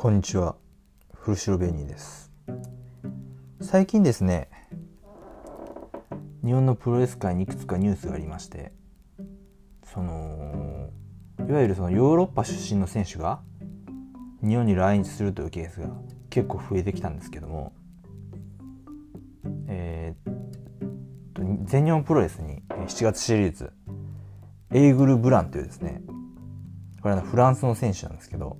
こんにちは。古城ベニーです。最近ですね日本のプロレス界にいくつかニュースがありましてそのいわゆるそのヨーロッパ出身の選手が日本に来日するというケースが結構増えてきたんですけどもえー、全日本プロレスに7月シリーズエイグル・ブランというですねこれはフランスの選手なんですけど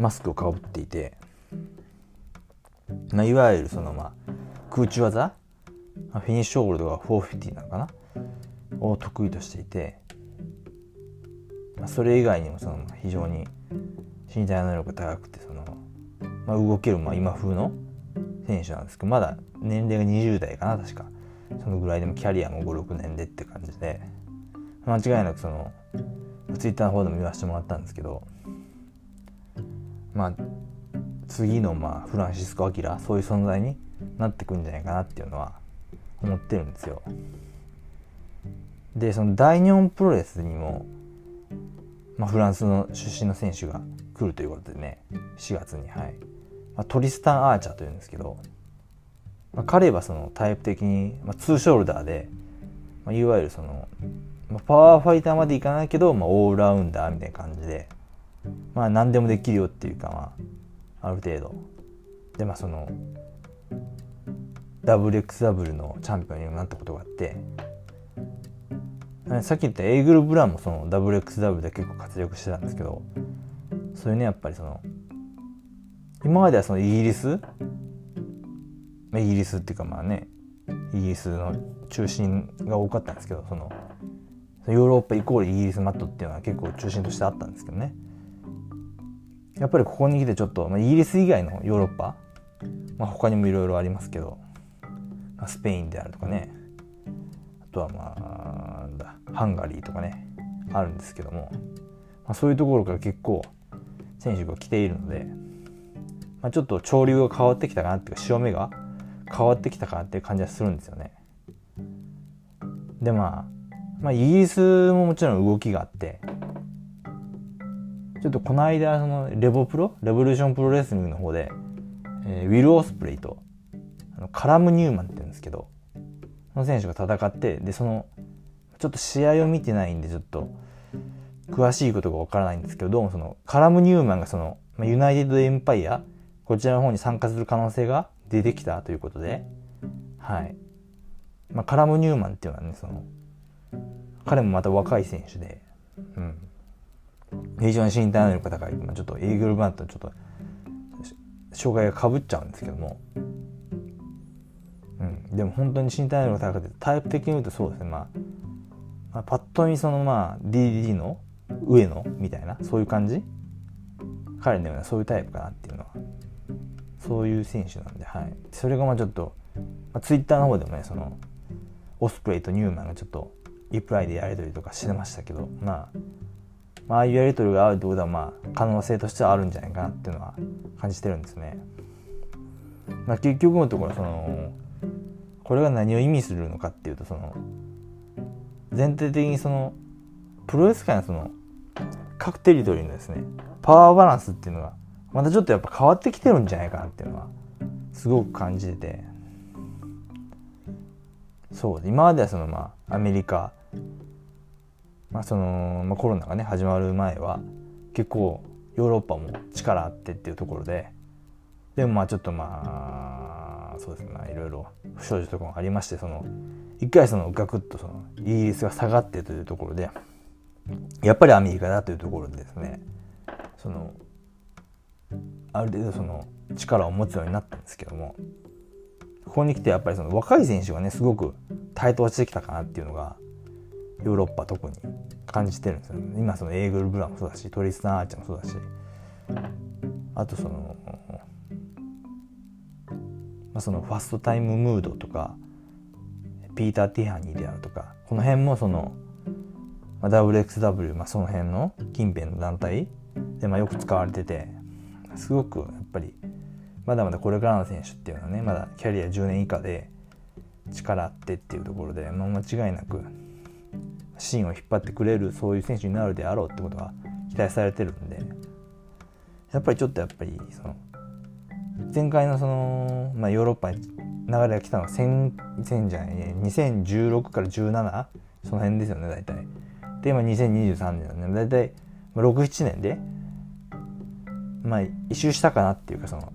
マスクをかぶっていて、まあ、いわゆるそのまあ空中技？フィニッシュホールドが450なのかな？を得意としていて、まあ、それ以外にもその非常に身体能力が高くてその、まあ、動けるまあ今風の選手なんですけどまだ年齢が20代かな確か。そのぐらいでもキャリアも56年でって感じで。間違いなくそのツイッターの方でも言わせてもらったんですけどまあ次のまあフランシスコ・アキラそういう存在になってくんじゃないかなっていうのは思ってるんですよ。でその大日本プロレスにも、まあ、フランスの出身の選手が来るということでね4月にはい、まあ、トリスタン・アーチャーというんですけど、まあ、彼はそのタイプ的に、まあ、ツーショルダーで、まあ、いわゆるその、まあ、パワーファイターまでいかないけど、まあ、オールラウンダーみたいな感じでまあ何でもできるよっていうかまあある程度。でまあその WXW のチャンピオンにもなったことがあってさっき言ったエイグル・ブランもその WXW で結構活躍してたんですけどそういうねやっぱりその今まではそのイギリス？イギリスっていうかまあねイギリスの中心が多かったんですけどそのヨーロッパイコールイギリスマットっていうのは結構中心としてあったんですけどね。やっぱりここに来てちょっと、まあ、イギリス以外のヨーロッパ、まあ、他にもいろいろありますけど、まあ、スペインであるとかねあとはまあハンガリーとかねあるんですけども、まあ、そういうところから結構選手が来ているので、まあ、ちょっと潮流が変わってきたかなっていうか潮目が変わってきたかなっていう感じはするんですよね。でまあ、まあ、イギリスももちろん動きがあってちょっとこの間そのレボプロ？レボリューションプロレスリングの方で、えー、ウィル・オスプレイとあのカラム・ニューマンって言うんですけどその選手が戦ってでそのちょっと試合を見てないんでちょっと詳しいことがわからないんですけどどうもそのカラム・ニューマンがその、ユナイテッド・エンパイアこちらの方に参加する可能性が出てきたということではい、まあ、カラム・ニューマンっていうのはねその彼もまた若い選手でうん。非常に身体能力が高い、まあ、ちょっとイーグルバンとちょっと障害がかぶっちゃうんですけども、うん、でも本当に身体能力が高くてタイプ的に言うとそうですね、まあ、まあ、パッと見そのまあ DDD の上のみたいなそういう感じ？彼のようなそういうタイプかなっていうのは。そういう選手なんで、はい、それがまあちょっと、まあ、ツイッターの方でもねそのオスプレイとニューマンがちょっとリプライでやり取りとかしてましたけどまあまあ、ああいうやり取りがあるってことはまあ可能性としてはあるんじゃないかなっていうのは感じてるんですね。まあ、結局のところそのこれが何を意味するのかっていうとその全体的にそのプロレス界のその各テリトリーのですねパワーバランスっていうのがまたちょっとやっぱ変わってきてるんじゃないかなっていうのはすごく感じててそう今まではそのまあアメリカまあそのまあ、コロナがね始まる前は結構ヨーロッパも力あってっていうところででもまあちょっとまあそうですねいろいろ不祥事とかもありましてその一回そのガクッとそのイギリスが下がってというところでやっぱりアメリカだというところでですねそのある程度その力を持つようになったんですけどもここに来てやっぱりその若い選手がねすごく台頭してきたかなっていうのがヨーロッパ特に感じてるんですよ、ね、今そのエーグル・ブランもそうだしトリスタン・アーチャもそうだし。あとその,、まあ、そのファストタイムムードとかピーター・ティハニーであるとかこの辺もその、まあ、WXW、まあ、その辺の近辺の団体で、まあ、よく使われててすごくやっぱりまだまだこれからの選手っていうのはねまだキャリア10年以下で力あってっていうところで、まあ、間違いなく芯を引っ張ってくれるそういう選手になるであろうってことが期待されてるんでやっぱりちょっとやっぱりその前回のその、まあ、ヨーロッパに流れが来たのは1000 1000じゃない2016から17その辺ですよね大体。で今2023年なんで大体67年でまあ一周したかなっていうかその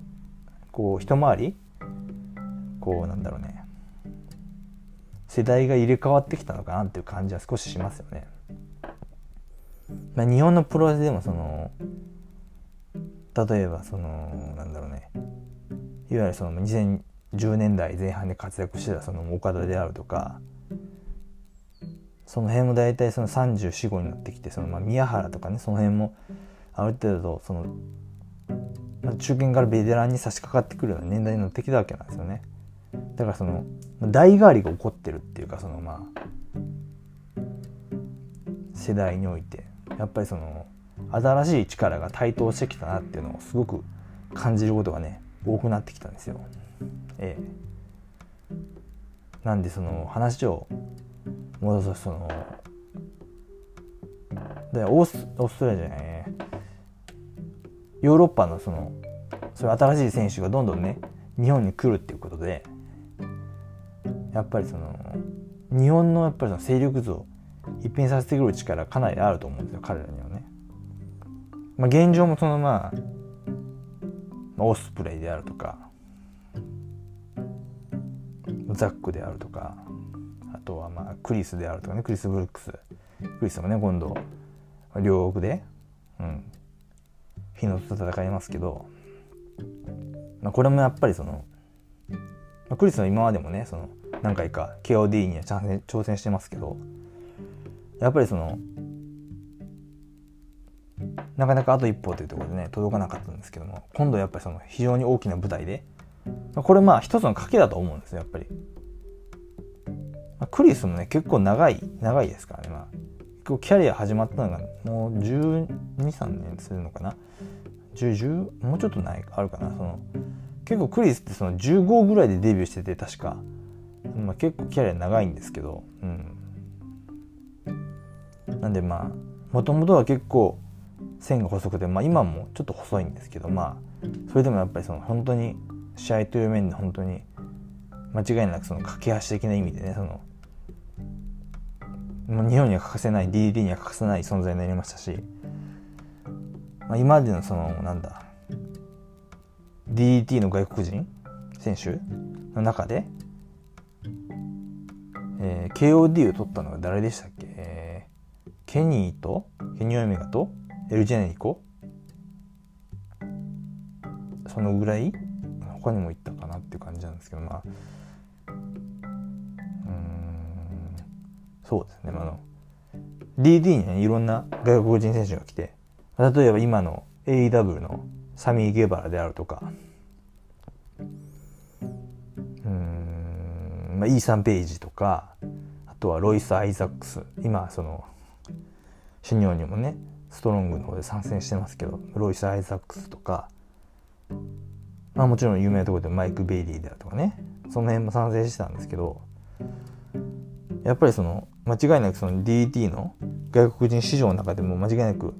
こう一回りこうなんだろうね。世代が入れ替わってきたのかなっていう感じは少ししますよね。まあ、日本のプロレスでもその例えばそのなんだろうねいわゆるその2010年代前半で活躍してたその岡田であるとかその辺も大体その34,5になってきてそのまあ宮原とかねその辺もある程度その、まあ、中堅からベテランに差し掛かってくるような年代になってきたわけなんですよね。だからその代替わりが起こってるっていうかそのまあ世代においてやっぱりその新しい力が台頭してきたなっていうのをすごく感じることがね多くなってきたんですよ。ええ、なんでその話を戻すとそのでオースオーストラリアじゃないねヨーロッパのそのそういう新しい選手がどんどんね日本に来るっていうことでやっぱりその日本のやっぱりその勢力図を一変させてくる力かなりあると思うんですよ彼らにはね。まあ、現状もそのまあオスプレイであるとかザックであるとかあとはまあクリスであるとかねクリス・ブルックスクリスもね今度両国で、うん、フィノと戦いますけど、まあ、これもやっぱりその、まあ、クリスは今までもねその何回か KOD には挑戦してますけどやっぱりそのなかなかあと一歩というところでね届かなかったんですけども今度やっぱりその非常に大きな舞台でこれまあ一つの賭けだと思うんですよやっぱり、まあ、クリスもね結構長い長いですからねまあ。結構キャリア始まったのがもう1 2 3年するのかな？10 10もうちょっとないあるかな？その結構クリスってその15ぐらいでデビューしてて確か。まあ、結構キャリア長いんですけど、うん、なんでまあもともとは結構線が細くて、まあ、今もちょっと細いんですけどまあそれでもやっぱりその本当に試合という面で本当に間違いなくその架け橋的な意味でねその日本には欠かせない DD には欠かせない存在になりましたし、まあ、今までのそのなんだ DDT の外国人選手の中でえー、KOD を取ったのは誰でしたっけ、えー、ケニーとケニーオメガとエルジェネリコ？そのぐらい？他にも行ったかなっていう感じなんですけどまあうんそうですね、まあ、の DD にねいろんな外国人選手が来て例えば今の AEW のサミー・ゲバラであるとかまあ、イーサン・ページとかあとはロイス・アイザックス。今そのシニョにもねストロングの方で参戦してますけどロイス・アイザックスとかまあもちろん有名なところでマイク・ベイリーであるとかねその辺も参戦してたんですけどやっぱりその間違いなくその DT の外国人市場の中でも間違いなく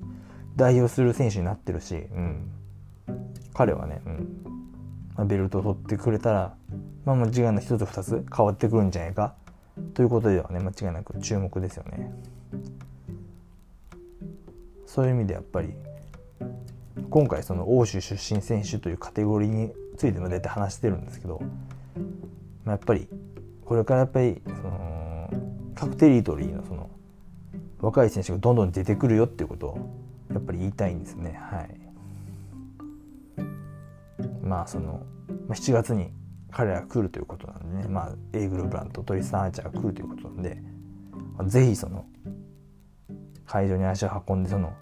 代表する選手になってるし、うん、彼はね、うん。まあ、ベルトを取ってくれたらまあ、間違いなく1つ2つ変わってくるんじゃないかということではね間違いなく注目ですよね。そういう意味でやっぱり今回その欧州出身選手というカテゴリーについても大体話してるんですけど、まあ、やっぱりこれからやっぱりその各テリトリーのその若い選手がどんどん出てくるよっていうことをやっぱり言いたいんですねはい。まあその7月に彼らが来るということなんでね、まあ、エイグル・ブラントトリスタン・アーチャーが来るということなんで、まあ、ぜひその会場に足を運んでその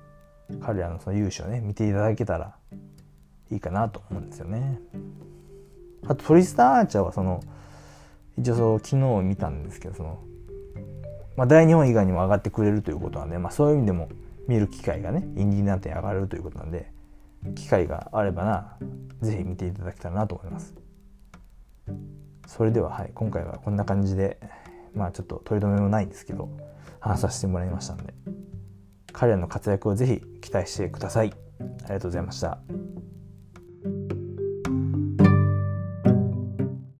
彼らのその勇姿をね見ていただけたらいいかなと思うんですよね。あとトリスタン・アーチャーはその一応そう昨日見たんですけどその、まあ、大日本以外にも上がってくれるということなんで、まあ、そういう意味でも見る機会がねインディーナーに上がるということなんで機会があればなぜひ見ていただけたらなと思います。それでは、はい、今回はこんな感じでまあちょっと取り留めもないんですけど話させてもらいましたので彼らの活躍をぜひ期待してくださいありがとうございました。